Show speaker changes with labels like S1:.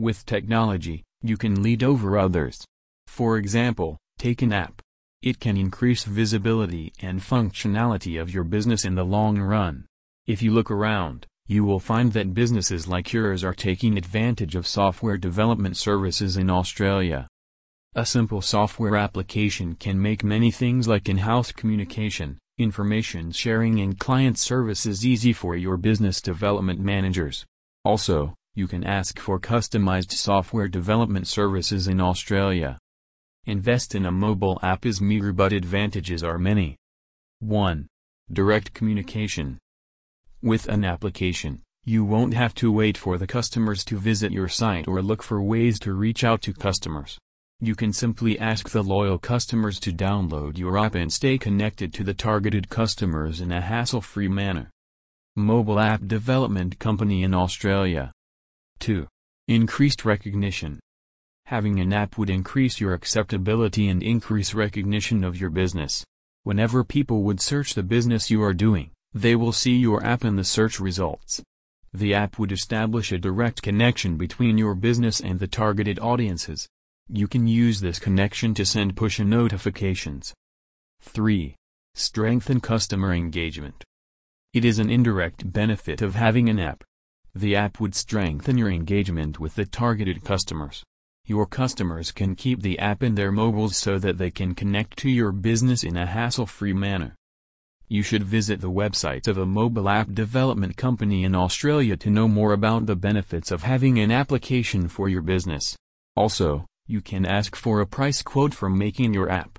S1: With technology, you can lead over others. For example, take an app. It can increase visibility and functionality of your business in the long run. If you look around, you will find that businesses like yours are taking advantage of software development services in Australia. A simple software application can make many things like in-house communication, information sharing and client services easy for your business development managers. Also, you can ask for customized software development services in Australia. Invest in a mobile app is meager but advantages are many. 1. Direct communication. With an application, you won't have to wait for the customers to visit your site or look for ways to reach out to customers. You can simply ask the loyal customers to download your app and stay connected to the targeted customers in a hassle-free manner. Mobile App Development Company in Australia 2. Increased recognition. Having an app would increase your acceptability and increase recognition of your business. Whenever people would search the business you are doing, they will see your app in the search results. The app would establish a direct connection between your business and the targeted audiences. You can use this connection to send push notifications. 3. Strengthen customer engagement. It is an indirect benefit of having an app. The app would strengthen your engagement with the targeted customers. Your customers can keep the app in their mobiles so that they can connect to your business in a hassle-free manner. You should visit the website of a mobile app development company in Australia to know more about the benefits of having an application for your business. Also, you can ask for a price quote for making your app.